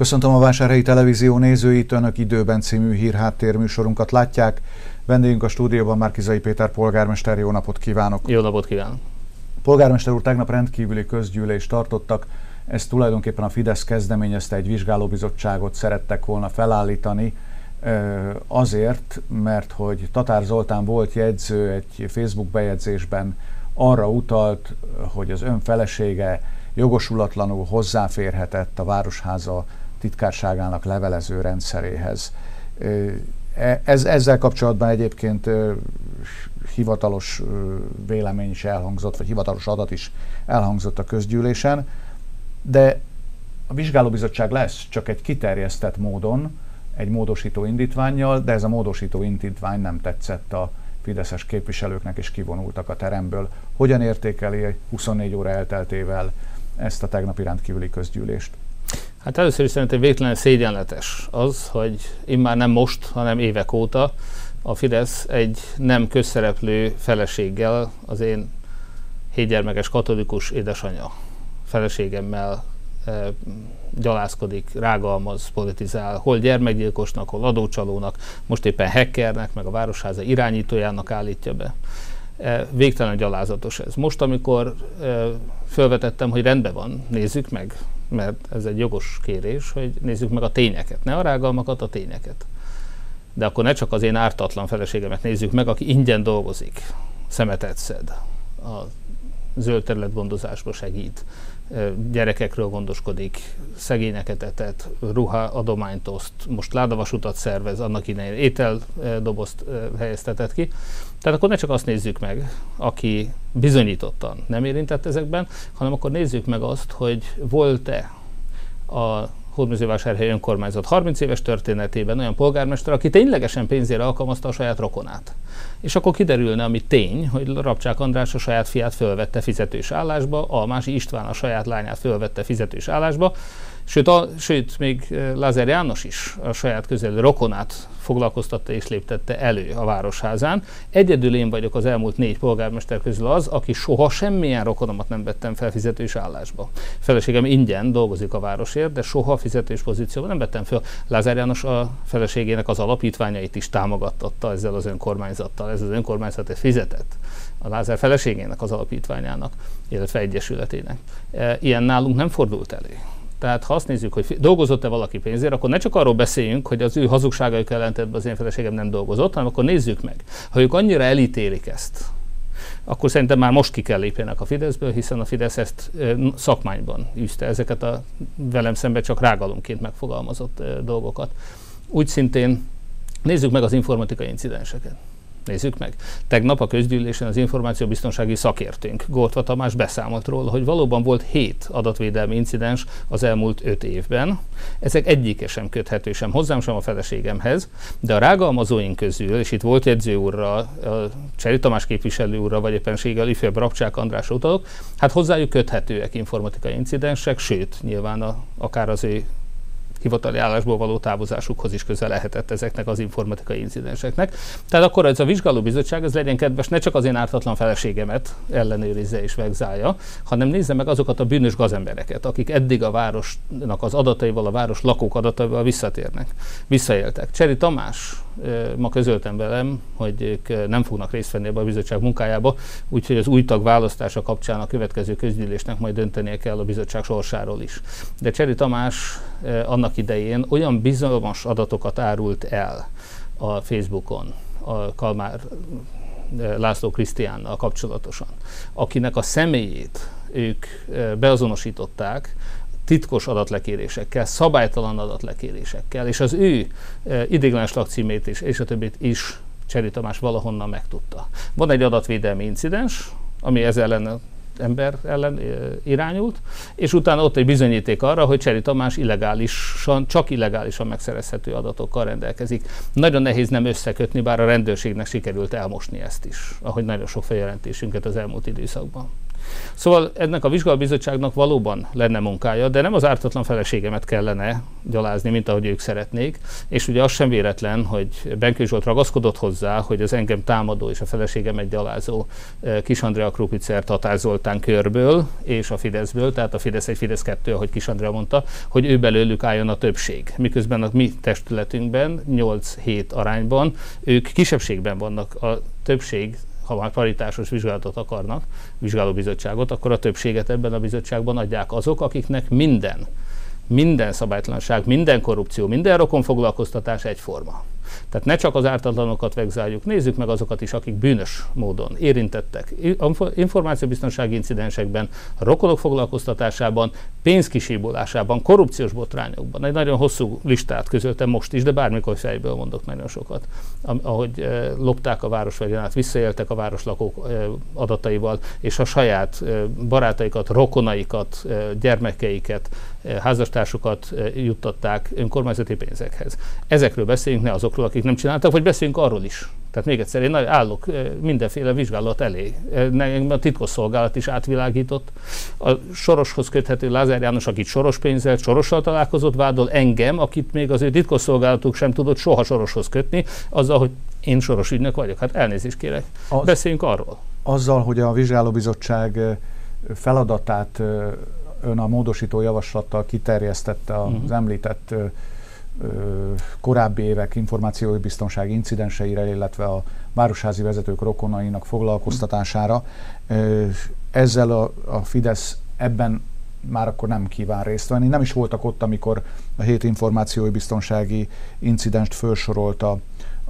Köszöntöm a Vásárhelyi Televízió nézőit, Önök időben című hírháttérműsorunkat látják. Vendégünk a stúdióban Márkizai Péter polgármester, jó napot kívánok! Jó napot kívánok! Polgármester úr, tegnap rendkívüli közgyűlést tartottak. Ez tulajdonképpen a Fidesz kezdeményezte, egy vizsgálóbizottságot szerettek volna felállítani, azért, mert hogy Tatár Zoltán volt jegyző egy Facebook bejegyzésben arra utalt, hogy az ön felesége jogosulatlanul hozzáférhetett a Városháza titkárságának levelező rendszeréhez. E, ez, ezzel kapcsolatban egyébként hivatalos vélemény is elhangzott, vagy hivatalos adat is elhangzott a közgyűlésen, de a vizsgálóbizottság lesz csak egy kiterjesztett módon, egy módosító indítványjal, de ez a módosító indítvány nem tetszett a fideszes képviselőknek, és kivonultak a teremből. Hogyan értékeli 24 óra elteltével ezt a tegnapi rendkívüli közgyűlést? Hát először is szerintem végtelen szégyenletes az, hogy immár nem most, hanem évek óta a Fidesz egy nem közszereplő feleséggel, az én hétgyermekes katolikus édesanyja feleségemmel e, gyalázkodik, rágalmaz, politizál, hol gyermekgyilkosnak, hol adócsalónak, most éppen hackernek, meg a Városháza irányítójának állítja be. E, végtelen gyalázatos ez. Most, amikor e, felvetettem, hogy rendben van, nézzük meg, mert ez egy jogos kérés, hogy nézzük meg a tényeket, ne a rágalmakat, a tényeket. De akkor ne csak az én ártatlan feleségemet nézzük meg, aki ingyen dolgozik, szemetet szed, a zöld területgondozásba segít, gyerekekről gondoskodik, szegényeket etet, ruha adományt oszt, most ládavasutat szervez, annak idején ételdobozt helyeztetett ki. Tehát akkor ne csak azt nézzük meg, aki bizonyítottan nem érintett ezekben, hanem akkor nézzük meg azt, hogy volt-e a Hódműzővásárhely önkormányzat 30 éves történetében olyan polgármester, aki ténylegesen pénzére alkalmazta a saját rokonát. És akkor kiderülne, ami tény, hogy Rabcsák András a saját fiát fölvette fizetős állásba, a másik István a saját lányát fölvette fizetős állásba, Sőt, a, sőt, még eh, Lázár János is a saját közelő rokonát foglalkoztatta és léptette elő a Városházán. Egyedül én vagyok az elmúlt négy polgármester közül az, aki soha semmilyen rokonomat nem vettem fel fizetős állásba. Feleségem ingyen dolgozik a városért, de soha fizetős pozícióban nem vettem fel. Lázár János a feleségének az alapítványait is támogatta ezzel az önkormányzattal. Ez az önkormányzat fizetett a Lázár feleségének az alapítványának, illetve egyesületének. E, ilyen nálunk nem fordult elő. Tehát ha azt nézzük, hogy dolgozott-e valaki pénzért, akkor ne csak arról beszéljünk, hogy az ő hazugságaik ellentétben az én feleségem nem dolgozott, hanem akkor nézzük meg. Ha ők annyira elítélik ezt, akkor szerintem már most ki kell lépjenek a Fideszből, hiszen a Fidesz ezt szakmányban űzte ezeket a velem szemben csak rágalomként megfogalmazott dolgokat. Úgy szintén nézzük meg az informatikai incidenseket. Nézzük meg. Tegnap a közgyűlésen az információbiztonsági szakértőnk Goltva Tamás beszámolt róla, hogy valóban volt hét adatvédelmi incidens az elmúlt öt évben. Ezek egyike sem köthető sem hozzám, sem a feleségemhez, de a rágalmazóink közül, és itt volt jegyző úrra, Cseri Tamás képviselő úrra, vagy éppenséggel ifjabb Rapcsák András utalok, hát hozzájuk köthetőek informatikai incidensek, sőt, nyilván a, akár az ő hivatali állásból való távozásukhoz is közel lehetett ezeknek az informatikai incidenseknek. Tehát akkor ez a vizsgálóbizottság ez legyen kedves, ne csak az én ártatlan feleségemet ellenőrizze és vegzálja, hanem nézze meg azokat a bűnös gazembereket, akik eddig a városnak az adataival, a város lakók adataival visszatérnek, visszaéltek. Cseri Tamás ma közöltem velem, hogy ők nem fognak részt venni ebbe a bizottság munkájába, úgyhogy az új tag választása kapcsán a következő közgyűlésnek majd döntenie kell a bizottság sorsáról is. De Cseri Tamás annak idején olyan bizalmas adatokat árult el a Facebookon, a Kalmár László Krisztiánnal kapcsolatosan, akinek a személyét ők beazonosították, titkos adatlekérésekkel, szabálytalan adatlekérésekkel, és az ő e, idéglenes lakcímét is, és a többit is Cseri Tamás valahonnan megtudta. Van egy adatvédelmi incidens, ami ez ellen ember ellen e, irányult, és utána ott egy bizonyíték arra, hogy Cseri Tamás illegálisan, csak illegálisan megszerezhető adatokkal rendelkezik. Nagyon nehéz nem összekötni, bár a rendőrségnek sikerült elmosni ezt is, ahogy nagyon sok feljelentésünket az elmúlt időszakban. Szóval ennek a vizsgálóbizottságnak valóban lenne munkája, de nem az ártatlan feleségemet kellene gyalázni, mint ahogy ők szeretnék. És ugye az sem véletlen, hogy Benkő Zsolt ragaszkodott hozzá, hogy az engem támadó és a feleségemet gyalázó eh, Kis Andrea Krupicer Tatár Zoltán körből és a Fideszből, tehát a Fidesz egy Fidesz kettő, ahogy Kis Andrea mondta, hogy ő belőlük álljon a többség. Miközben a mi testületünkben 8-7 arányban ők kisebbségben vannak, a többség ha már paritásos vizsgálatot akarnak, vizsgálóbizottságot, akkor a többséget ebben a bizottságban adják azok, akiknek minden, minden szabálytlanság, minden korrupció, minden rokonfoglalkoztatás egyforma. Tehát ne csak az ártatlanokat vegzáljuk, nézzük meg azokat is, akik bűnös módon érintettek információbiztonsági incidensekben, rokonok foglalkoztatásában, pénzkisíbolásában, korrupciós botrányokban. Egy nagyon hosszú listát közöltem most is, de bármikor fejből mondok nagyon sokat. Ahogy eh, lopták a városvegyenát, visszaéltek a városlakók eh, adataival, és a saját eh, barátaikat, rokonaikat, gyermekeiket, házastársukat eh, juttatták önkormányzati pénzekhez. Ezekről beszéljünk, ne azokról, akik nem csináltak, vagy beszéljünk arról is. Tehát még egyszer, én állok mindenféle vizsgálat elé. A titkosszolgálat is átvilágított. A Soroshoz köthető Lázár János, akit Soros pénzzel, Sorossal találkozott, vádol engem, akit még az ő titkosszolgálatuk sem tudott soha Soroshoz kötni, azzal, hogy én Soros ügynök vagyok. Hát elnézést kérek. Az, Beszéljünk arról. Azzal, hogy a vizsgálóbizottság feladatát ön a módosító javaslattal kiterjesztette az uh-huh. említett korábbi évek információi biztonsági incidenseire, illetve a városházi vezetők rokonainak foglalkoztatására. Ezzel a, a Fidesz ebben már akkor nem kíván részt venni. Nem is voltak ott, amikor a hét információi biztonsági incidenst felsorolta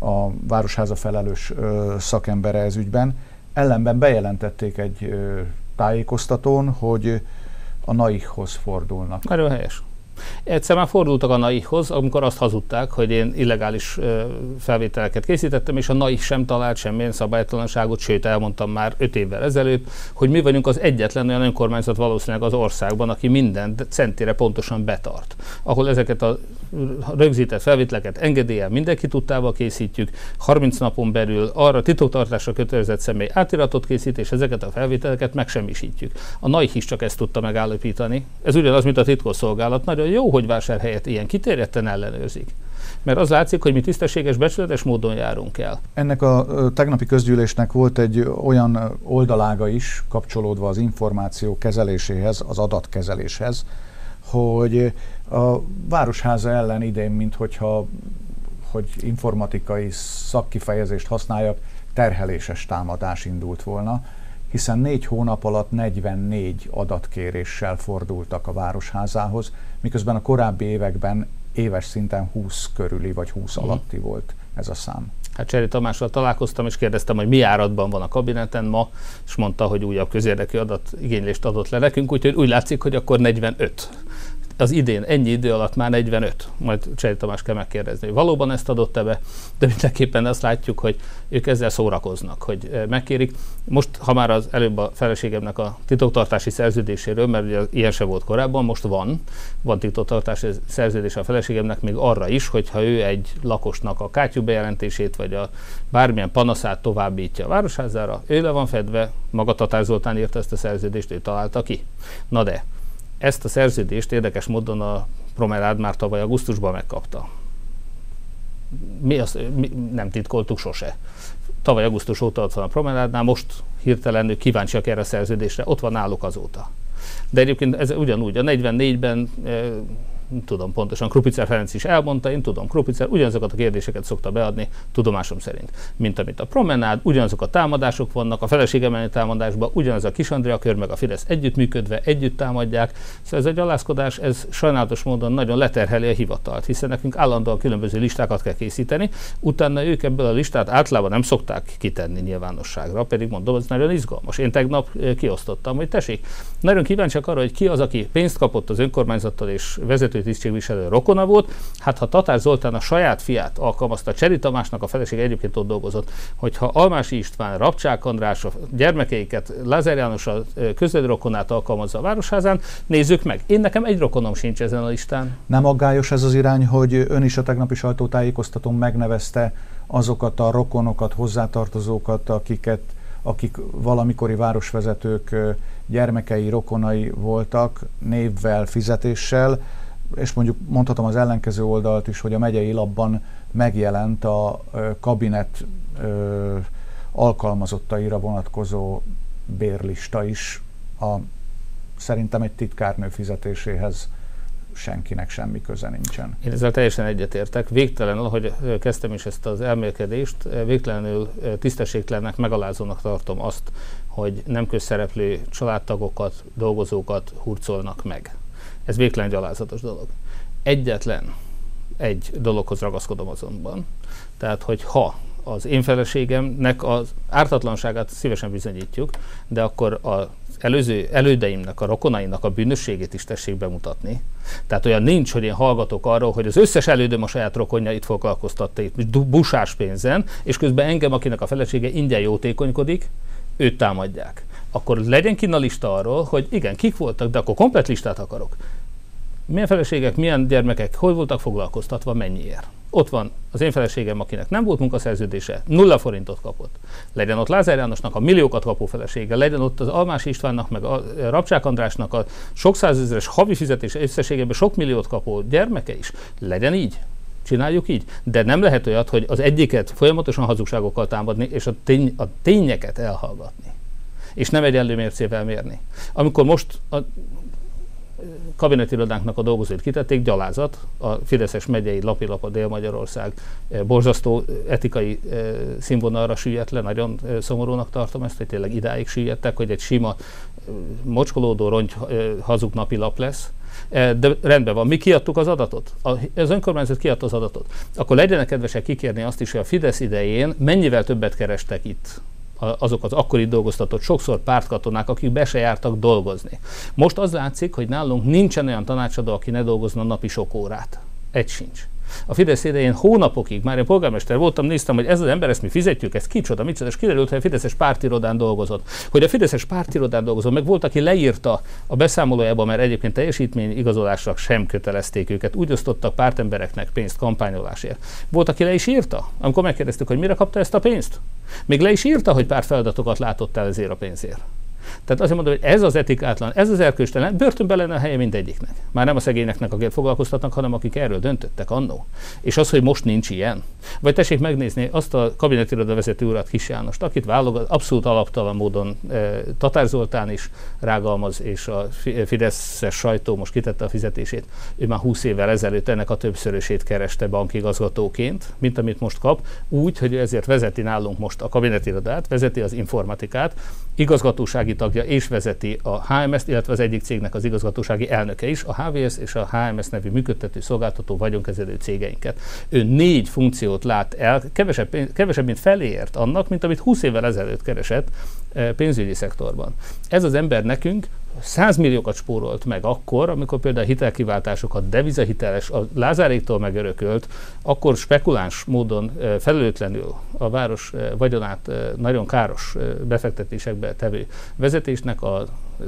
a Városháza felelős ö, szakembere ez ügyben. Ellenben bejelentették egy ö, tájékoztatón, hogy a NAIH-hoz fordulnak. Nagyon helyes. Egyszer már fordultak a NAI-hoz, amikor azt hazudták, hogy én illegális felvételeket készítettem, és a NAI sem talált semmilyen szabálytalanságot, sőt elmondtam már öt évvel ezelőtt, hogy mi vagyunk az egyetlen olyan önkormányzat valószínűleg az országban, aki minden centire pontosan betart. Ahol ezeket a rögzített felvételeket engedéllyel mindenki tudtával készítjük, 30 napon belül arra titoktartásra kötelezett személy átiratot készít, és ezeket a felvételeket megsemmisítjük. A NAI is csak ezt tudta megállapítani. Ez ugyanaz, mint a titkosszolgálat. Nagyon jó, hogy vásárhelyet ilyen kiterjedten ellenőrzik. Mert az látszik, hogy mi tisztességes, becsületes módon járunk el. Ennek a tegnapi közgyűlésnek volt egy olyan oldalága is, kapcsolódva az információ kezeléséhez, az adatkezeléshez, hogy a Városháza ellen idén, mint hogyha hogy informatikai szakkifejezést használjak, terheléses támadás indult volna hiszen négy hónap alatt 44 adatkéréssel fordultak a Városházához, miközben a korábbi években éves szinten 20 körüli vagy 20 uh-huh. alatti volt ez a szám. Hát Cseri Tamással találkoztam, és kérdeztem, hogy mi áradban van a kabineten ma, és mondta, hogy újabb közérdekű adat igénylést adott le nekünk, úgyhogy úgy látszik, hogy akkor 45 az idén ennyi idő alatt már 45, majd Cseri Tamás kell megkérdezni, hogy valóban ezt adott-e be, de mindenképpen azt látjuk, hogy ők ezzel szórakoznak, hogy eh, megkérik. Most, ha már az előbb a feleségemnek a titoktartási szerződéséről, mert ugye ilyen se volt korábban, most van, van titoktartási szerződés a feleségemnek még arra is, hogyha ő egy lakosnak a kátyú bejelentését, vagy a bármilyen panaszát továbbítja a városházára, ő le van fedve, maga Tatár Zoltán írta ezt a szerződést, ő találta ki. Na de, ezt a szerződést érdekes módon a Promerád már tavaly augusztusban megkapta. Mi azt mi nem titkoltuk sose. Tavaly augusztus óta ott van a Promenádnál, most hirtelen kíváncsiak erre a szerződésre, ott van náluk azóta. De egyébként ez ugyanúgy, a 44-ben tudom pontosan, Krupicer Ferenc is elmondta, én tudom, Krupicer ugyanazokat a kérdéseket szokta beadni, tudomásom szerint, mint amit a promenád, ugyanazok a támadások vannak, a feleségem elleni támadásban ugyanaz a Kis Andrea kör, meg a Fidesz együttműködve, együtt támadják, szóval ez a gyalázkodás, ez sajnálatos módon nagyon leterheli a hivatalt, hiszen nekünk állandóan különböző listákat kell készíteni, utána ők ebből a listát általában nem szokták kitenni nyilvánosságra, pedig mondom, ez nagyon izgalmas. Én tegnap kiosztottam, hogy tessék, nagyon kíváncsiak arra, hogy ki az, aki pénzt kapott az önkormányzattal és vezető vezető tisztségviselő rokona volt. Hát ha Tatár Zoltán a saját fiát alkalmazta, Cseri Tamásnak a felesége egyébként ott dolgozott, hogyha Almási István, Rabcsák András, a gyermekeiket, Lázár János a közeli rokonát alkalmazza a városházán, nézzük meg. Én nekem egy rokonom sincs ezen a listán. Nem aggályos ez az irány, hogy ön is a tegnapi sajtótájékoztatón megnevezte azokat a rokonokat, hozzátartozókat, akiket akik valamikori városvezetők gyermekei, rokonai voltak, névvel, fizetéssel, és mondjuk mondhatom az ellenkező oldalt is, hogy a megyei labban megjelent a kabinet alkalmazottaira vonatkozó bérlista is a szerintem egy titkárnő fizetéséhez senkinek semmi köze nincsen. Én ezzel teljesen egyetértek. Végtelenül, ahogy kezdtem is ezt az elmélkedést, végtelenül tisztességtelennek, megalázónak tartom azt, hogy nem közszereplő családtagokat, dolgozókat hurcolnak meg. Ez végtelen gyalázatos dolog. Egyetlen egy dologhoz ragaszkodom azonban. Tehát, hogy ha az én feleségemnek az ártatlanságát szívesen bizonyítjuk, de akkor az előző elődeimnek, a rokonaimnak a bűnösségét is tessék bemutatni. Tehát olyan nincs, hogy én hallgatok arról, hogy az összes elődöm a saját rokonjait foglalkoztatta itt busás pénzen, és közben engem, akinek a felesége ingyen jótékonykodik, őt támadják. Akkor legyen ki a lista arról, hogy igen, kik voltak, de akkor komplet listát akarok. Milyen feleségek, milyen gyermekek, hol voltak foglalkoztatva, mennyiért? Ott van az én feleségem, akinek nem volt munkaszerződése, nulla forintot kapott. Legyen ott Lázár Jánosnak a milliókat kapó felesége, legyen ott az Almás Istvánnak, meg a Rabcsák Andrásnak a sok százezeres havi fizetés összességében sok milliót kapó gyermeke is. Legyen így. Csináljuk így. De nem lehet olyat, hogy az egyiket folyamatosan hazugságokkal támadni, és a, tény, a tényeket elhallgatni. És nem egyenlő mércével mérni. Amikor most a kabinetirodánknak a dolgozóit kitették, gyalázat, a Fideszes megyei lapilap a Dél-Magyarország eh, borzasztó etikai eh, színvonalra süllyedt le, nagyon eh, szomorúnak tartom ezt, hogy tényleg idáig süllyedtek, hogy egy sima mocskolódó rongy hazug napilap lesz, de rendben van, mi kiadtuk az adatot? Az önkormányzat kiadta az adatot. Akkor legyenek kedvesek kikérni azt is, hogy a Fidesz idején mennyivel többet kerestek itt azok az akkori dolgoztatott sokszor pártkatonák, akik be se jártak dolgozni. Most az látszik, hogy nálunk nincsen olyan tanácsadó, aki ne dolgozna napi sok órát. Egy sincs. A Fidesz idején hónapokig, már én polgármester voltam, néztem, hogy ez az ember, ezt mi fizetjük, ez kicsoda, micsoda, és kiderült, hogy a Fideszes pártirodán dolgozott. Hogy a Fideszes pártirodán dolgozott, meg volt, aki leírta a beszámolójában, mert egyébként teljesítmény igazolásra sem kötelezték őket, úgy osztottak pártembereknek pénzt kampányolásért. Volt, aki le is írta, amikor megkérdeztük, hogy mire kapta ezt a pénzt. Még le is írta, hogy pár feladatokat látott el ezért a pénzért. Tehát azt mondom, hogy ez az etikátlan, ez az erkőstelen, börtönbe lenne a helye mindegyiknek. Már nem a szegényeknek, akik foglalkoztatnak, hanem akik erről döntöttek annó. És az, hogy most nincs ilyen. Vagy tessék megnézni azt a kabinetiroda vezető urat Kis Jánost, akit válogat, abszolút alaptalan módon e, Tatár Zoltán is rágalmaz, és a Fideszes sajtó most kitette a fizetését. Ő már 20 évvel ezelőtt ennek a többszörösét kereste bankigazgatóként, mint amit most kap, úgy, hogy ezért vezeti nálunk most a kabinetirodát, vezeti az informatikát, igazgatósági tagja és vezeti a HMS-t, illetve az egyik cégnek az igazgatósági elnöke is, a HVS és a HMS nevű működtető szolgáltató vagyonkezelő cégeinket. Ő négy funkciót lát el, kevesebb, kevesebb mint feléért annak, mint amit 20 évvel ezelőtt keresett eh, pénzügyi szektorban. Ez az ember nekünk 100 milliókat spórolt meg akkor, amikor például a hitelkiváltásokat devizahiteles, a Lázáréktól megörökölt, akkor spekuláns módon felelőtlenül a város vagyonát nagyon káros befektetésekbe tevő vezetésnek a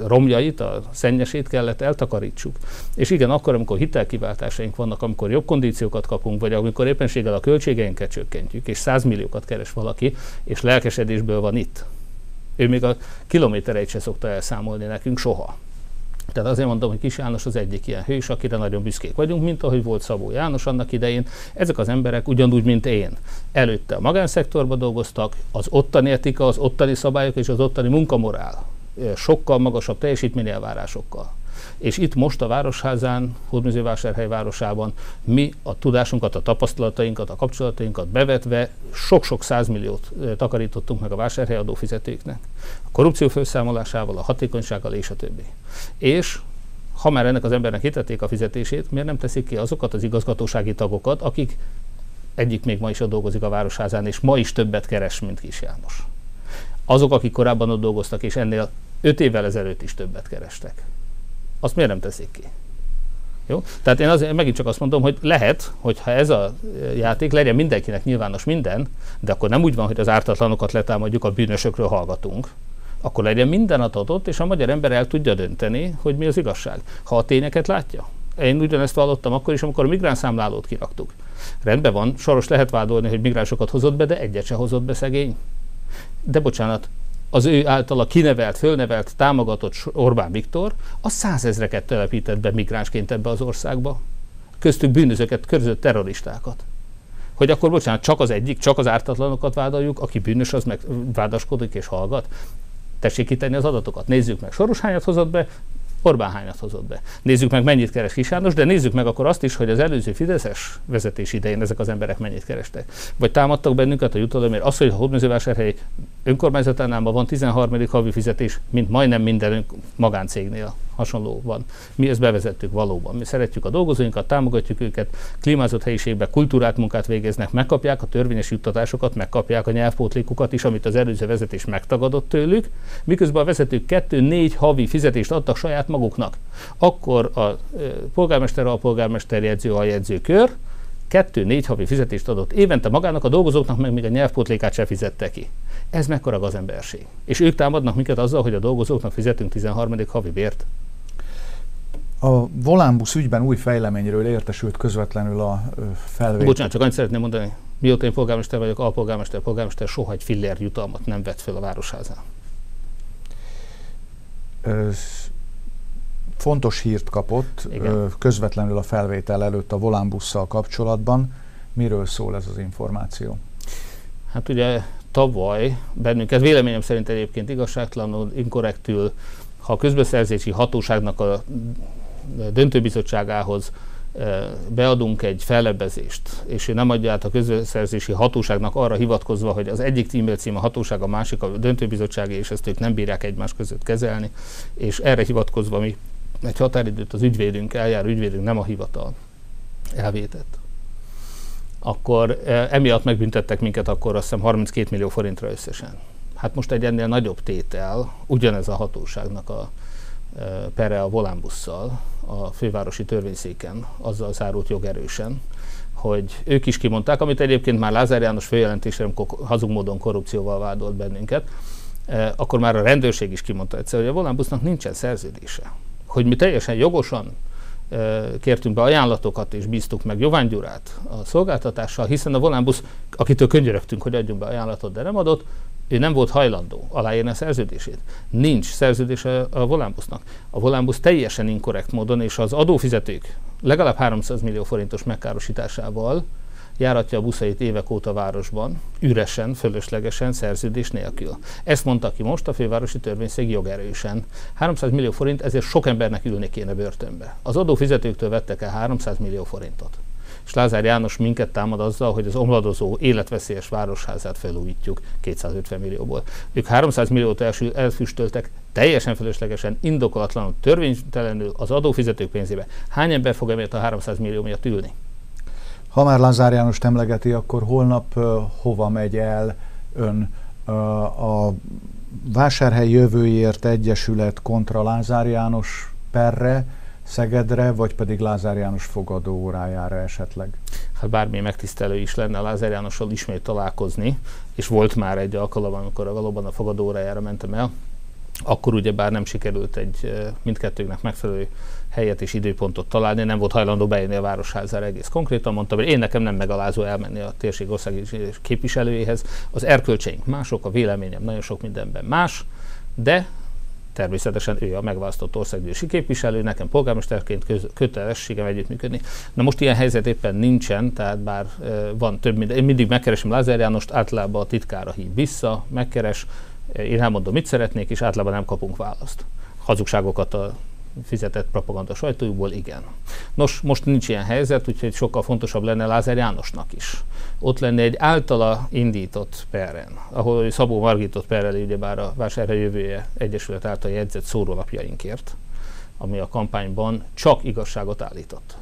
romjait, a szennyesét kellett eltakarítsuk. És igen, akkor, amikor hitelkiváltásaink vannak, amikor jobb kondíciókat kapunk, vagy amikor éppenséggel a költségeinket csökkentjük, és 100 milliókat keres valaki, és lelkesedésből van itt, ő még a kilométereit se szokta elszámolni nekünk soha. Tehát azért mondom, hogy Kis János az egyik ilyen hős, akire nagyon büszkék vagyunk, mint ahogy volt Szabó János annak idején. Ezek az emberek ugyanúgy, mint én. Előtte a magánszektorban dolgoztak, az ottani etika, az ottani szabályok és az ottani munkamorál sokkal magasabb teljesítményelvárásokkal és itt most a Városházán, Hódműzővásárhely városában mi a tudásunkat, a tapasztalatainkat, a kapcsolatainkat bevetve sok-sok százmilliót takarítottunk meg a vásárhely adófizetőknek. A korrupció felszámolásával, a hatékonysággal és a többi. És ha már ennek az embernek hitették a fizetését, miért nem teszik ki azokat az igazgatósági tagokat, akik egyik még ma is ott dolgozik a Városházán, és ma is többet keres, mint Kis János. Azok, akik korábban ott dolgoztak, és ennél öt évvel ezelőtt is többet kerestek azt miért nem teszik ki? Jó? Tehát én azért megint csak azt mondom, hogy lehet, hogyha ez a játék legyen mindenkinek nyilvános minden, de akkor nem úgy van, hogy az ártatlanokat letámadjuk, a bűnösökről hallgatunk, akkor legyen minden adott, és a magyar ember el tudja dönteni, hogy mi az igazság. Ha a tényeket látja. Én ugyanezt vallottam akkor is, amikor a migráns számlálót kiraktuk. Rendben van, soros lehet vádolni, hogy migránsokat hozott be, de egyet se hozott be szegény. De bocsánat, az ő általa kinevelt, fölnevelt, támogatott Orbán Viktor, a százezreket telepített be migránsként ebbe az országba. Köztük bűnözőket, között terroristákat. Hogy akkor, bocsánat, csak az egyik, csak az ártatlanokat vádoljuk, aki bűnös, az meg vádaskodik és hallgat. Tessék kitenni az adatokat. Nézzük meg, Soros hányat hozott be, Orbán hányat hozott be. Nézzük meg, mennyit keres Kis János, de nézzük meg akkor azt is, hogy az előző Fideszes vezetés idején ezek az emberek mennyit kerestek. Vagy támadtak bennünket a jutalomért. Az, hogy a Hódmezővásárhely önkormányzatánál van 13. havi fizetés, mint majdnem minden magáncégnél hasonló van. Mi ezt bevezettük valóban. Mi szeretjük a dolgozóinkat, támogatjuk őket, klímázott helyiségben kultúrát munkát végeznek, megkapják a törvényes juttatásokat, megkapják a nyelvpótlékukat is, amit az előző vezetés megtagadott tőlük, miközben a vezetők kettő-négy havi fizetést adtak saját maguknak. Akkor a polgármester, a polgármester jegyző, a jegyzőkör, kettő-négy havi fizetést adott évente magának, a dolgozóknak meg még a nyelvpótlékát se fizette ki. Ez mekkora gazemberség. És ők támadnak minket azzal, hogy a dolgozóknak fizetünk 13. havi bért. A Volánbusz ügyben új fejleményről értesült közvetlenül a felvétel. Bocsánat, csak annyit szeretném mondani, mióta én polgármester vagyok, alpolgármester, polgármester soha egy fillér jutalmat nem vett fel a városházán. fontos hírt kapott Igen. közvetlenül a felvétel előtt a Volánbusszal kapcsolatban. Miről szól ez az információ? Hát ugye tavaly bennünket véleményem szerint egyébként igazságtalanul, inkorrektül, ha a közbeszerzési hatóságnak a döntőbizottságához beadunk egy fellebbezést, és ő nem adja át a közbeszerzési hatóságnak arra hivatkozva, hogy az egyik e-mail cím a hatóság, a másik a döntőbizottsági, és ezt ők nem bírják egymás között kezelni, és erre hivatkozva mi egy határidőt az ügyvédünk, eljár ügyvédünk, nem a hivatal elvétett. Akkor emiatt megbüntettek minket akkor azt hiszem 32 millió forintra összesen. Hát most egy ennél nagyobb tétel, ugyanez a hatóságnak a pere a volánbusszal, a fővárosi törvényszéken, azzal zárult jogerősen, hogy ők is kimondták, amit egyébként már Lázár János főjelentésre, amikor hazug módon korrupcióval vádolt bennünket, akkor már a rendőrség is kimondta egyszer, hogy a volánbusznak nincsen szerződése. Hogy mi teljesen jogosan kértünk be ajánlatokat és bíztuk meg Jován Gyurát a szolgáltatással, hiszen a volánbusz, akitől könyörögtünk, hogy adjunk be ajánlatot, de nem adott, ő nem volt hajlandó aláírni a szerződését. Nincs szerződése a volánbusznak. A volánbusz teljesen inkorrekt módon, és az adófizetők legalább 300 millió forintos megkárosításával járatja a buszait évek óta városban, üresen, fölöslegesen, szerződés nélkül. Ezt mondta ki most a fővárosi törvényszék jogerősen. 300 millió forint, ezért sok embernek ülni kéne börtönbe. Az adófizetőktől vettek el 300 millió forintot és Lázár János minket támad azzal, hogy az omladozó életveszélyes városházát felújítjuk 250 millióból. Ők 300 milliót elfüstöltek teljesen feleslegesen, indokolatlanul, törvénytelenül az adófizetők pénzébe. Hány ember fog emiatt a 300 millió miatt ülni? Ha már Lázár János emlegeti, akkor holnap uh, hova megy el ön uh, a Vásárhely Jövőért Egyesület kontra Lázár János perre, Szegedre, vagy pedig Lázár János fogadó órájára esetleg? Hát bármi megtisztelő is lenne Lázár Jánossal ismét találkozni, és volt már egy alkalom, amikor valóban a fogadó órájára mentem el, akkor ugye bár nem sikerült egy mindkettőnknek megfelelő helyet és időpontot találni, nem volt hajlandó bejönni a Városházára egész konkrétan. Mondtam, hogy én nekem nem megalázó elmenni a térség országi képviselőjéhez. Az erkölcseink mások, a véleményem nagyon sok mindenben más, de természetesen ő a megválasztott országgyűlési képviselő, nekem polgármesterként köz, kötelességem együttműködni. Na most ilyen helyzet éppen nincsen, tehát bár van több minden. Én mindig megkeresem Lázár Jánost, általában a titkára hív vissza, megkeres, én elmondom, mit szeretnék, és általában nem kapunk választ. Hazugságokat a fizetett propaganda sajtójukból, igen. Nos, most nincs ilyen helyzet, úgyhogy sokkal fontosabb lenne Lázár Jánosnak is. Ott lenne egy általa indított perren, ahol Szabó Margitot perreli ugyebár a Vásárhely Jövője Egyesület által jegyzett szórólapjainkért, ami a kampányban csak igazságot állított.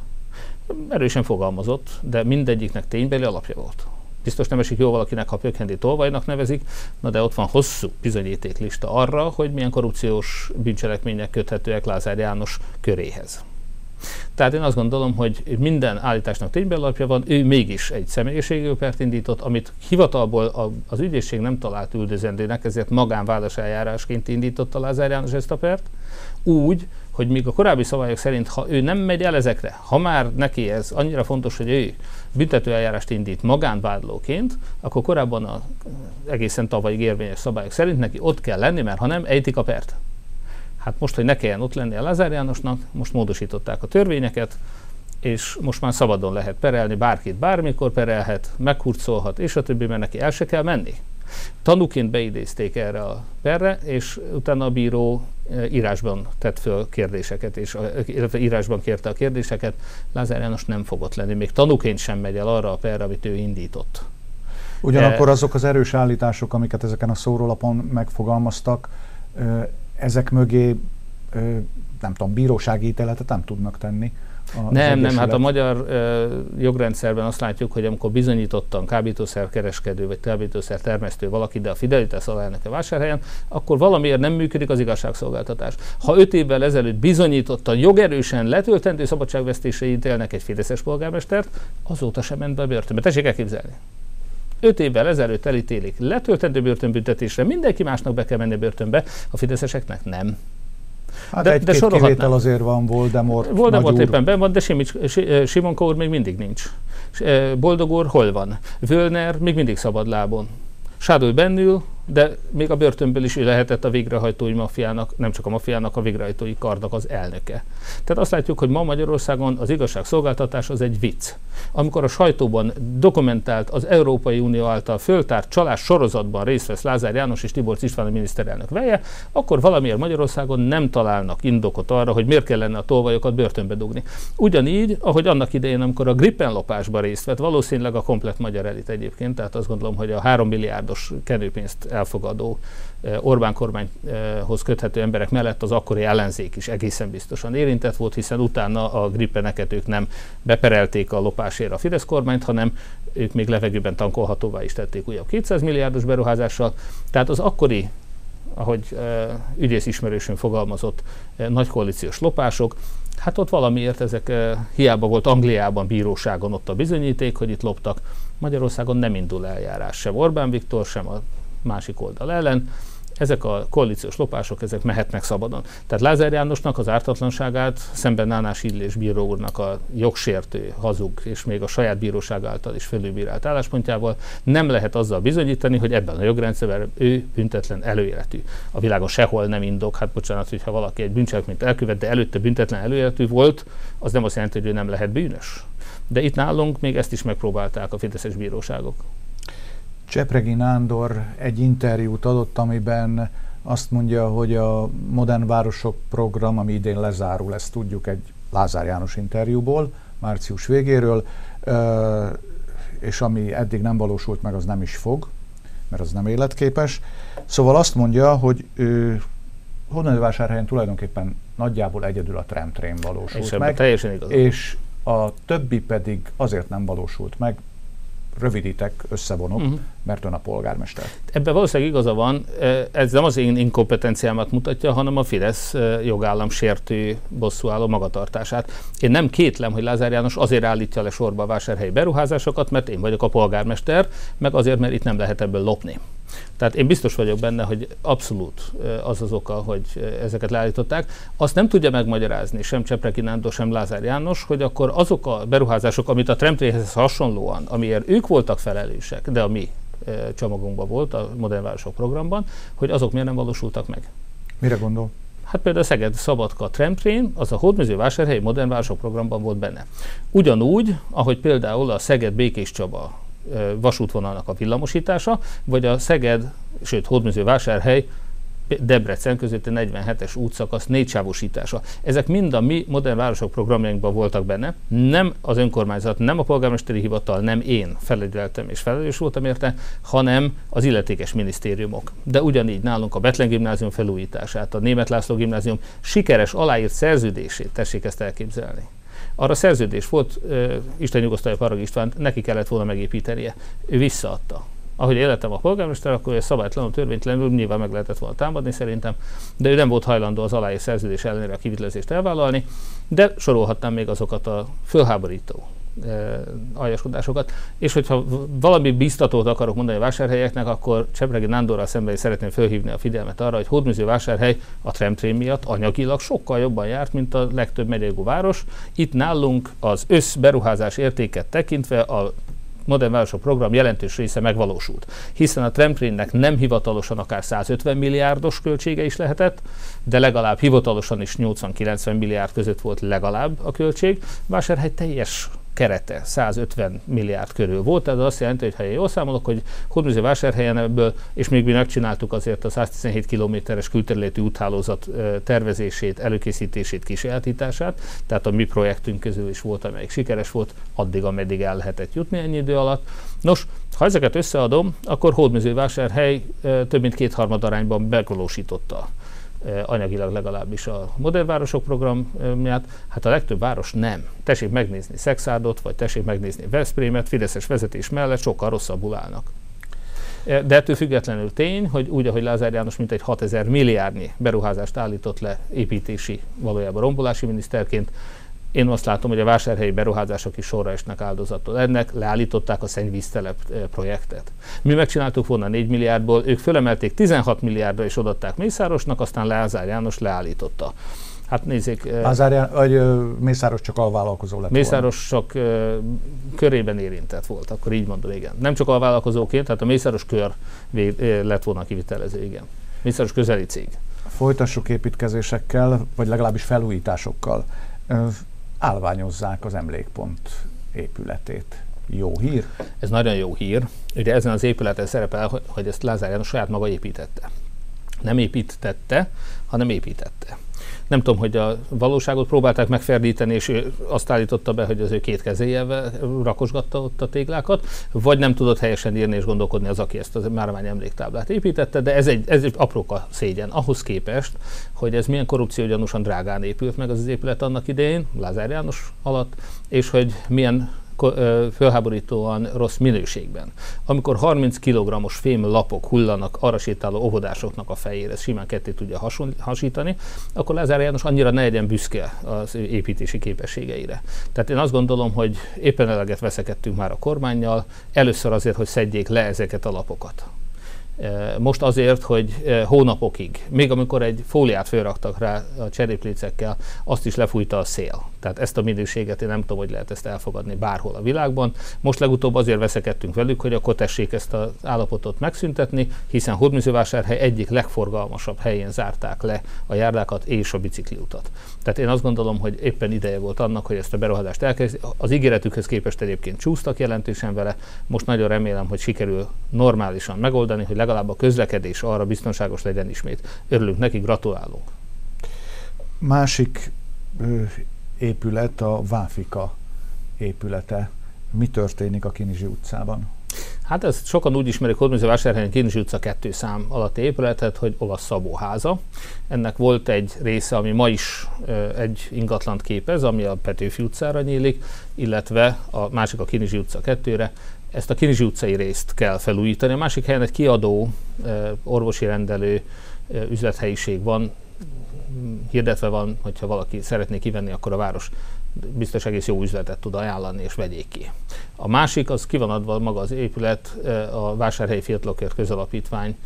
Erősen fogalmazott, de mindegyiknek ténybeli alapja volt biztos nem esik jó valakinek, ha Pökhendi tolvajnak nevezik, na de ott van hosszú bizonyítéklista arra, hogy milyen korrupciós bűncselekmények köthetőek Lázár János köréhez. Tehát én azt gondolom, hogy minden állításnak tényben alapja van, ő mégis egy személyiségőpert indított, amit hivatalból az ügyészség nem talált üldözendőnek, ezért magánválasz eljárásként indította Lázár János ezt a pert, úgy, hogy míg a korábbi szabályok szerint, ha ő nem megy el ezekre, ha már neki ez annyira fontos, hogy ő büntetőeljárást indít magánvádlóként, akkor korábban a egészen tavalyi érvényes szabályok szerint neki ott kell lenni, mert ha nem, ejtik a pert. Hát most, hogy ne kelljen ott lenni a Lázár Jánosnak, most módosították a törvényeket, és most már szabadon lehet perelni, bárkit bármikor perelhet, meghurcolhat, és a többi, mert neki el se kell menni. Tanúként beidézték erre a perre, és utána a bíró írásban tett föl kérdéseket, és illetve írásban kérte a kérdéseket. Lázár János nem fogott lenni, még tanúként sem megy el arra a perre, amit ő indított. Ugyanakkor e, azok az erős állítások, amiket ezeken a szórólapon megfogalmaztak, ezek mögé nem tudom, bírósági ítéletet nem tudnak tenni. Nem, nem, hát a magyar uh, jogrendszerben azt látjuk, hogy amikor bizonyítottan kábítószerkereskedő vagy kábítószer termesztő valaki, de a Fidelitas alelnöke vásárhelyen, akkor valamiért nem működik az igazságszolgáltatás. Ha öt évvel ezelőtt bizonyítottan jogerősen letöltendő szabadságvesztésre ítélnek egy fideszes polgármestert, azóta sem ment be a börtönbe. Tessék elképzelni. Öt évvel ezelőtt elítélik letöltendő börtönbüntetésre, mindenki másnak be kell menni börtönbe, a fideszeseknek nem. Hát de, egy-két de kivétel azért van, Voldemort Voldemort éppen ben van, de Simics, Simonka úr még mindig nincs. Boldog úr hol van? Völner még mindig szabad lábon. Sádoly bennül, de még a börtönből is ő lehetett a végrehajtói mafiának, nem csak a mafiának, a végrehajtói kardnak az elnöke. Tehát azt látjuk, hogy ma Magyarországon az igazságszolgáltatás az egy vicc. Amikor a sajtóban dokumentált az Európai Unió által föltárt csalás sorozatban részt vesz Lázár János és Tibor István a miniszterelnök veje, akkor valamiért Magyarországon nem találnak indokot arra, hogy miért kellene a tolvajokat börtönbe dugni. Ugyanígy, ahogy annak idején, amikor a Gripen lopásban részt vett, valószínűleg a komplet magyar elit egyébként, tehát azt gondolom, hogy a három milliárdos kenőpénzt elfogadó eh, Orbán kormányhoz köthető emberek mellett az akkori ellenzék is egészen biztosan érintett volt, hiszen utána a grippeneket ők nem beperelték a lopásért a Fidesz kormányt, hanem ők még levegőben tankolhatóvá is tették újabb 200 milliárdos beruházással. Tehát az akkori ahogy e, ügyész ismerősön fogalmazott, e, nagy koalíciós lopások, hát ott valamiért ezek hiába volt Angliában, bíróságon ott a bizonyíték, hogy itt loptak. Magyarországon nem indul eljárás sem Orbán Viktor, sem a másik oldal ellen. Ezek a koalíciós lopások, ezek mehetnek szabadon. Tehát Lázár Jánosnak az ártatlanságát szemben Nánás Illés bíró úrnak a jogsértő, hazug és még a saját bíróság által is felülbírált álláspontjával nem lehet azzal bizonyítani, hogy ebben a jogrendszerben ő büntetlen előéletű. A világon sehol nem indok, hát bocsánat, hogyha valaki egy bűncselekményt elkövet, de előtte büntetlen előéletű volt, az nem azt jelenti, hogy ő nem lehet bűnös. De itt nálunk még ezt is megpróbálták a fideszes bíróságok. Csepregi Nándor egy interjút adott, amiben azt mondja, hogy a Modern Városok program, ami idén lezárul, ezt tudjuk egy Lázár János interjúból, március végéről, és ami eddig nem valósult meg, az nem is fog, mert az nem életképes. Szóval azt mondja, hogy Hódmezővásárhelyen tulajdonképpen nagyjából egyedül a tramtrain valósult és meg, teljesen igaz. és a többi pedig azért nem valósult meg, rövidítek, összevonok, uh-huh. mert ön a polgármester. Ebben valószínűleg igaza van, ez nem az én inkompetenciámat mutatja, hanem a Fidesz jogállam sértő bosszúálló magatartását. Én nem kétlem, hogy Lázár János azért állítja le sorba a vásárhelyi beruházásokat, mert én vagyok a polgármester, meg azért, mert itt nem lehet ebből lopni. Tehát én biztos vagyok benne, hogy abszolút az az oka, hogy ezeket leállították. Azt nem tudja megmagyarázni sem Csepreki Nándor, sem Lázár János, hogy akkor azok a beruházások, amit a Tremtréhez hasonlóan, amiért ők voltak felelősek, de a mi csomagunkban volt, a Modern Városok programban, hogy azok miért nem valósultak meg. Mire gondol? Hát például a Szeged Szabadka Tramtrain, az a Hódműző Vásárhelyi Modern Városok programban volt benne. Ugyanúgy, ahogy például a Szeged Békés Csaba vasútvonalnak a villamosítása, vagy a Szeged, sőt Hódműző vásárhely Debrecen között a 47-es útszakasz négysávosítása. Ezek mind a mi modern városok programjainkban voltak benne. Nem az önkormányzat, nem a polgármesteri hivatal, nem én felügyeltem és felelős voltam érte, hanem az illetékes minisztériumok. De ugyanígy nálunk a Betlen gimnázium felújítását, a Német László gimnázium sikeres aláírt szerződését, tessék ezt elképzelni. Arra szerződés volt, Isten nyugosztalja Parag István, neki kellett volna megépítenie. Ő visszaadta. Ahogy életem a polgármester, akkor ez szabálytlanul, törvénytlenül nyilván meg lehetett volna támadni szerintem, de ő nem volt hajlandó az aláír szerződés ellenére a kivitelezést elvállalni, de sorolhatnám még azokat a fölháborító aljaskodásokat. És hogyha valami biztatót akarok mondani a vásárhelyeknek, akkor Csepregi Nándorral szemben is szeretném felhívni a figyelmet arra, hogy Hódműző vásárhely a tramtrain miatt anyagilag sokkal jobban járt, mint a legtöbb megyegú város. Itt nálunk az összberuházás értéket tekintve a Modern Városok program jelentős része megvalósult. Hiszen a tramtrainnek nem hivatalosan akár 150 milliárdos költsége is lehetett, de legalább hivatalosan is 80-90 milliárd között volt legalább a költség. Vásárhely teljes kerete 150 milliárd körül volt, tehát azt jelenti, hogy ha én jól számolok, hogy Hódműző vásárhelyen ebből, és még mi megcsináltuk azért a 117 kilométeres külterületi úthálózat tervezését, előkészítését, kísérletítását, tehát a mi projektünk közül is volt, amelyik sikeres volt, addig, ameddig el lehetett jutni ennyi idő alatt. Nos, ha ezeket összeadom, akkor Hódműző vásárhely több mint kétharmad arányban megvalósította anyagilag legalábbis a modern városok programját, hát a legtöbb város nem. Tessék megnézni Szexárdot, vagy tessék megnézni Veszprémet, Fideszes vezetés mellett sokkal rosszabbul állnak. Eh, de ettől függetlenül tény, hogy úgy, ahogy Lázár János mint egy 6000 milliárdnyi beruházást állított le építési, valójában rombolási miniszterként, én azt látom, hogy a vásárhelyi beruházások is sorra esnek áldozatot. Ennek leállították a szennyvíztelep projektet. Mi megcsináltuk volna 4 milliárdból, ők fölemelték 16 milliárdra és odatták Mészárosnak, aztán Lázár János leállította. Hát nézzék... Lázár, vagy Mészáros csak alvállalkozó lett Mészáros volna. csak körében érintett volt, akkor így mondom, igen. Nem csak alvállalkozóként, tehát a Mészáros kör lett volna kivitelező, igen. Mészáros közeli cég. Folytassuk építkezésekkel, vagy legalábbis felújításokkal állványozzák az emlékpont épületét. Jó hír? Ez nagyon jó hír. Ugye ezen az épületen szerepel, hogy ezt Lázár János saját maga építette. Nem építette, hanem építette. Nem tudom, hogy a valóságot próbálták megferdíteni, és ő azt állította be, hogy az ő két kezéjével rakosgatta ott a téglákat, vagy nem tudott helyesen írni és gondolkodni az, aki ezt a márvány emléktáblát építette, de ez egy, ez egy apróka szégyen. Ahhoz képest, hogy ez milyen korrupció gyanúsan drágán épült meg az, az épület annak idején, Lázár János alatt, és hogy milyen fölháborítóan rossz minőségben. Amikor 30 kg-os fém lapok hullanak arra sétáló óvodásoknak a fejére, ez simán ketté tudja hasítani, akkor Lázár János annyira ne legyen büszke az építési képességeire. Tehát én azt gondolom, hogy éppen eleget veszekedtünk már a kormányjal, először azért, hogy szedjék le ezeket a lapokat. Most azért, hogy hónapokig, még amikor egy fóliát fölraktak rá a cseréplécekkel, azt is lefújta a szél. Tehát ezt a minőséget én nem tudom, hogy lehet ezt elfogadni bárhol a világban. Most legutóbb azért veszekedtünk velük, hogy akkor tessék ezt az állapotot megszüntetni, hiszen Hódműzővásárhely egyik legforgalmasabb helyén zárták le a járdákat és a bicikliutat. Tehát én azt gondolom, hogy éppen ideje volt annak, hogy ezt a beruházást elkezd. Az ígéretükhöz képest egyébként csúsztak jelentősen vele. Most nagyon remélem, hogy sikerül normálisan megoldani, hogy legalább a közlekedés arra biztonságos legyen ismét. Örülünk neki, gratulálunk. Másik épület a Váfika épülete. Mi történik a Kinizsi utcában? Hát ezt sokan úgy ismerik Hódműzővásárhelyen Kinizsi utca 2 szám alatti épületet, hogy olasz Szabó háza. Ennek volt egy része, ami ma is egy ingatlant képez, ami a Petőfi utcára nyílik, illetve a másik a Kinizsi utca 2-re, ezt a Kinizsi utcai részt kell felújítani. A másik helyen egy kiadó, orvosi rendelő üzlethelyiség van, hirdetve van, hogyha valaki szeretné kivenni, akkor a város biztos egész jó üzletet tud ajánlani, és vegyék ki. A másik, az ki van adva maga az épület, a Vásárhelyi Fiatalokért Közalapítvány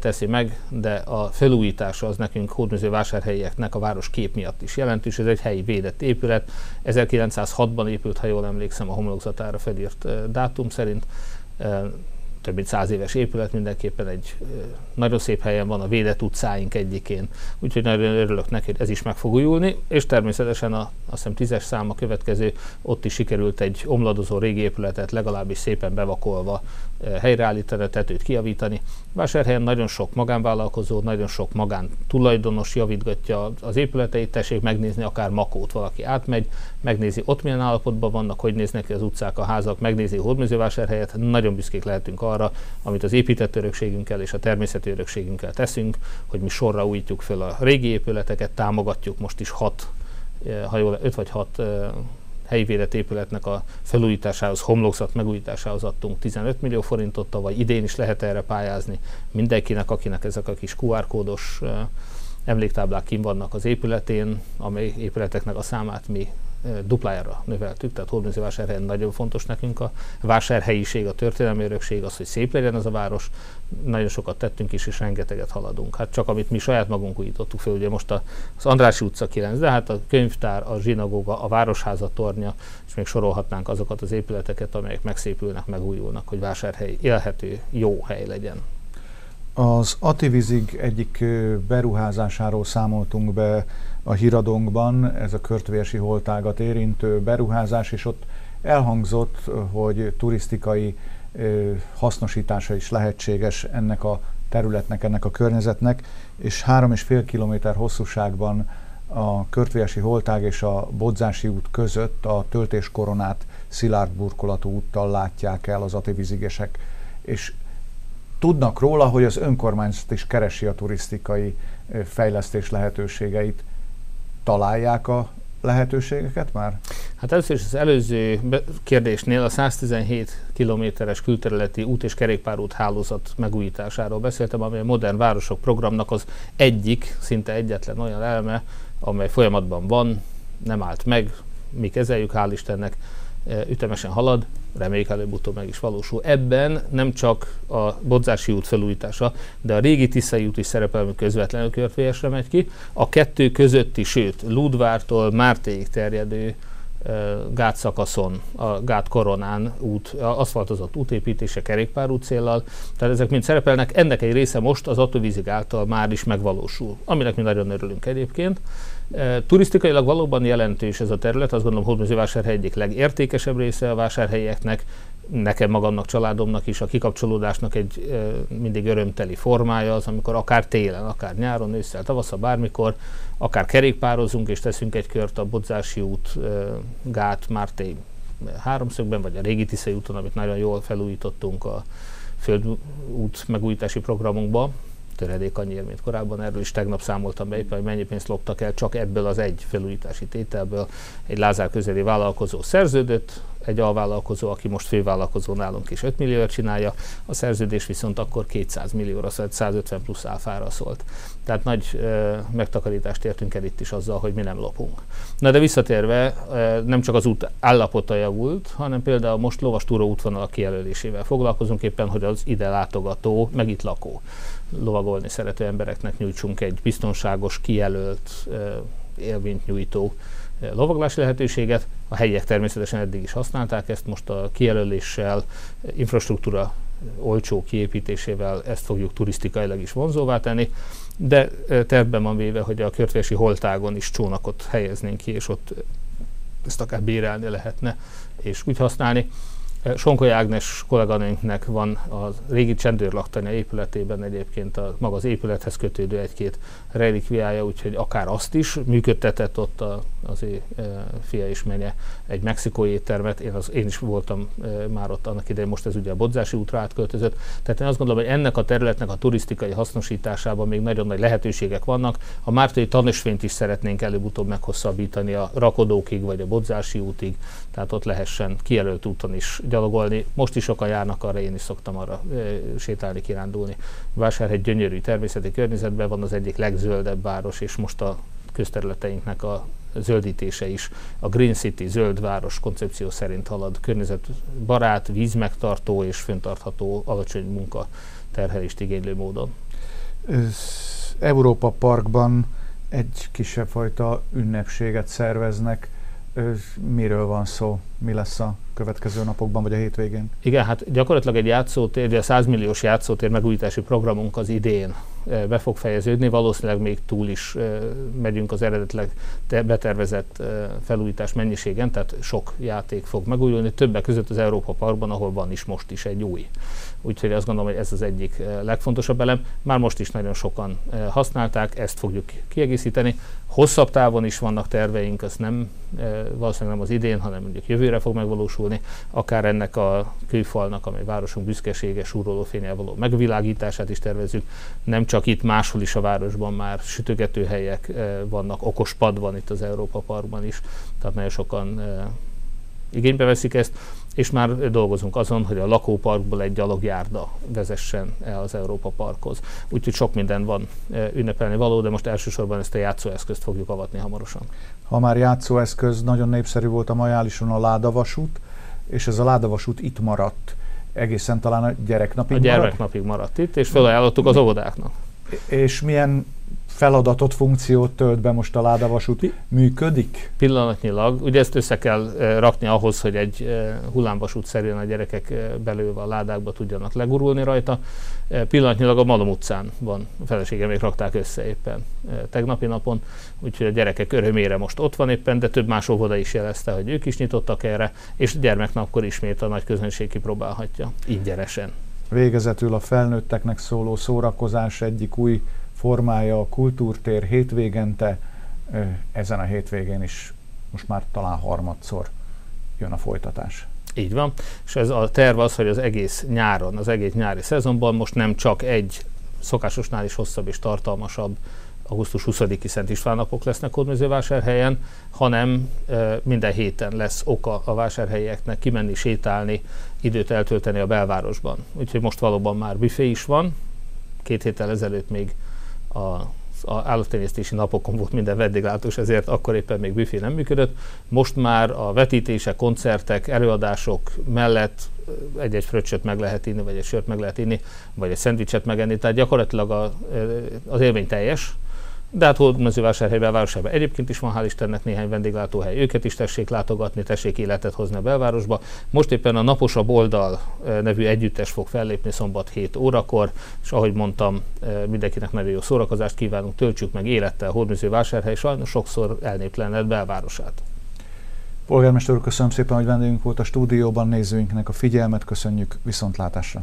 teszi meg, de a felújítása az nekünk hódműző vásárhelyieknek a város kép miatt is jelentős. Ez egy helyi védett épület. 1906-ban épült, ha jól emlékszem, a homlokzatára felírt dátum szerint több mint száz éves épület, mindenképpen egy nagyon szép helyen van, a védett utcáink egyikén, úgyhogy nagyon örülök neki, hogy ez is meg fog újulni, és természetesen a, azt hiszem tízes szám a következő, ott is sikerült egy omladozó régi épületet legalábbis szépen bevakolva helyreállítani, tetőt kiavítani. Vásárhelyen nagyon sok magánvállalkozó, nagyon sok magán tulajdonos javítgatja az épületeit, tessék megnézni, akár Makót valaki átmegy, megnézi ott milyen állapotban vannak, hogy néznek ki az utcák, a házak, megnézi a hódműzővásárhelyet, nagyon büszkék lehetünk arra, amit az épített örökségünkkel és a természeti örökségünkkel teszünk, hogy mi sorra újítjuk fel a régi épületeket, támogatjuk most is hat, ha jól, öt vagy hat helyi védett épületnek a felújításához, homlokzat megújításához adtunk 15 millió forintot, tavaly. Idén is lehet erre pályázni. Mindenkinek, akinek ezek a kis QR kódos emléktáblák kim vannak az épületén, amely épületeknek a számát mi duplájára növeltük, tehát Hódmezővásárhelyen nagyon fontos nekünk a vásárhelyiség, a történelmi örökség, az, hogy szép legyen az a város, nagyon sokat tettünk is, és rengeteget haladunk. Hát csak amit mi saját magunk újítottuk fel, ugye most az Andrási utca 9, de hát a könyvtár, a zsinagóga, a városháza tornya, és még sorolhatnánk azokat az épületeket, amelyek megszépülnek, megújulnak, hogy vásárhely élhető, jó hely legyen. Az Ativizig egyik beruházásáról számoltunk be a híradónkban, ez a körtvérsi holtágat érintő beruházás, és ott elhangzott, hogy turisztikai hasznosítása is lehetséges ennek a területnek, ennek a környezetnek, és három és fél kilométer hosszúságban a Körtvési Holtág és a Bodzási út között a töltéskoronát szilárd burkolatú úttal látják el az ativizigesek, és tudnak róla, hogy az önkormányzat is keresi a turisztikai fejlesztés lehetőségeit. Találják a lehetőségeket már? Hát először is az előző kérdésnél a 117 kilométeres külterületi út és kerékpárút hálózat megújításáról beszéltem, ami a Modern Városok programnak az egyik, szinte egyetlen olyan eleme, amely folyamatban van, nem állt meg, mi kezeljük, hál' Istennek, ütemesen halad, reméljük előbb-utóbb meg is valósul. Ebben nem csak a Bodzási út felújítása, de a régi Tiszai út is szerepel, ami közvetlenül körfélyesre megy ki. A kettő közötti, sőt, Ludvártól Mártéig terjedő gátszakaszon, a gát koronán út, aszfaltozott útépítése kerékpárút céllal. Tehát ezek mind szerepelnek. Ennek egy része most az Atovízig által már is megvalósul, aminek mi nagyon örülünk egyébként. Turisztikailag valóban jelentős ez a terület, azt gondolom, hogy vásárhely egyik legértékesebb része a vásárhelyeknek, nekem magamnak, családomnak is a kikapcsolódásnak egy mindig örömteli formája az, amikor akár télen, akár nyáron, ősszel, tavasszal, bármikor, akár kerékpározunk és teszünk egy kört a Bodzási út, Gát, Márté háromszögben, vagy a régi Tiszai úton, amit nagyon jól felújítottunk a földút megújítási programunkba, töredék annyi, mint korábban. Erről is tegnap számoltam be hogy mennyi pénzt loptak el csak ebből az egy felújítási tételből. Egy Lázár közeli vállalkozó szerződött, egy alvállalkozó, aki most fővállalkozó nálunk is 5 millióra csinálja, a szerződés viszont akkor 200 millióra, szólt 150 plusz áfára szólt. Tehát nagy e, megtakarítást értünk el itt is azzal, hogy mi nem lopunk. Na de visszatérve, e, nem csak az út állapota javult, hanem például most lovas túró útvonal kijelölésével foglalkozunk éppen, hogy az ide látogató, meg itt lakó lovagolni szerető embereknek nyújtsunk egy biztonságos, kijelölt, élményt nyújtó lovaglási lehetőséget. A helyiek természetesen eddig is használták ezt, most a kijelöléssel, infrastruktúra olcsó kiépítésével ezt fogjuk turisztikailag is vonzóvá tenni, de tervben van véve, hogy a körtvési holtágon is csónakot helyeznénk ki, és ott ezt akár bérelni lehetne, és úgy használni. Sonkoly Ágnes kolléganőnknek van a régi csendőrlaktanya épületében egyébként a, maga az épülethez kötődő egy-két relikviája, úgyhogy akár azt is működtetett ott a, az ő e, fia és menye egy mexikói éttermet. Én, az, én is voltam már ott annak idején, most ez ugye a Bodzási útra átköltözött. Tehát én azt gondolom, hogy ennek a területnek a turisztikai hasznosításában még nagyon nagy lehetőségek vannak. A Mártai tanösvényt is szeretnénk előbb-utóbb meghosszabbítani a rakodókig vagy a Bodzási útig, tehát ott lehessen kijelölt úton is gyalogolni. Most is sokan járnak arra, én is szoktam arra e, sétálni, kirándulni. Vásárhegy gyönyörű természeti környezetben van az egyik legzöldebb város, és most a közterületeinknek a zöldítése is a Green City zöld város koncepció szerint halad, környezetbarát, vízmegtartó és föntartható, alacsony munka terhelést igénylő módon. Európa Parkban egy kisebb fajta ünnepséget szerveznek. Miről van szó? Mi lesz a következő napokban, vagy a hétvégén? Igen, hát gyakorlatilag egy játszótér, a 100 milliós játszótér megújítási programunk az idén be fog fejeződni, valószínűleg még túl is megyünk az eredetleg betervezett felújítás mennyiségen, tehát sok játék fog megújulni, többek között az Európa Parkban, ahol van is most is egy új. Úgyhogy azt gondolom, hogy ez az egyik legfontosabb elem. Már most is nagyon sokan használták, ezt fogjuk kiegészíteni. Hosszabb távon is vannak terveink, az nem valószínűleg nem az idén, hanem mondjuk jövőre fog megvalósulni, akár ennek a kőfalnak, amely városunk büszkesége, súrolófényel való megvilágítását is tervezünk. Nem csak itt, máshol is a városban már sütögetőhelyek vannak, okos pad van itt az Európa Parkban is, tehát nagyon sokan igénybe veszik ezt, és már dolgozunk azon, hogy a lakóparkból egy gyalogjárda vezessen el az Európa Parkhoz. Úgyhogy sok minden van ünnepelni való, de most elsősorban ezt a játszóeszközt fogjuk avatni hamarosan. Ha már játszóeszköz, nagyon népszerű volt a Majálison a ládavasút, és ez a ládavasút itt maradt egészen talán a gyereknapig A gyermeknapig maradt, maradt itt, és felajánlottuk az óvodáknak. És milyen feladatot, funkciót tölt be most a ládavasút, működik? Pillanatnyilag, ugye ezt össze kell rakni ahhoz, hogy egy hullámvasút szerűen a gyerekek belőve a ládákba tudjanak legurulni rajta. Pillanatnyilag a Malom utcán van, a feleségem még rakták össze éppen tegnapi napon, úgyhogy a gyerekek örömére most ott van éppen, de több más óvoda is jelezte, hogy ők is nyitottak erre, és gyermeknapkor ismét a nagy közönség kipróbálhatja ingyenesen. Végezetül a felnőtteknek szóló szórakozás egyik új formája a kultúrtér hétvégente, ezen a hétvégén is most már talán harmadszor jön a folytatás. Így van, és ez a terv az, hogy az egész nyáron, az egész nyári szezonban most nem csak egy szokásosnál is hosszabb és tartalmasabb augusztus 20-i Szent István napok lesznek Hódmezővásárhelyen, hanem minden héten lesz oka a vásárhelyeknek kimenni, sétálni, időt eltölteni a belvárosban. Úgyhogy most valóban már büfé is van, két héttel ezelőtt még a a állattenyésztési napokon volt minden vendéglátós, ezért akkor éppen még büfé nem működött. Most már a vetítések, koncertek, előadások mellett egy-egy fröccsöt meg lehet inni, vagy egy sört meg lehet inni, vagy egy szendvicset megenni, tehát gyakorlatilag a, az élmény teljes de hát Hódmezővásárhely belvárosában egyébként is van, hál' Istennek néhány vendéglátóhely, őket is tessék látogatni, tessék életet hozni a belvárosba. Most éppen a Naposabb Oldal eh, nevű együttes fog fellépni szombat 7 órakor, és ahogy mondtam, eh, mindenkinek nagyon jó szórakozást kívánunk, töltsük meg élettel Hódmezővásárhely, sajnos sokszor elnéptelened belvárosát. Polgármester úr, köszönöm szépen, hogy vendégünk volt a stúdióban, nézőinknek a figyelmet, köszönjük viszontlátásra.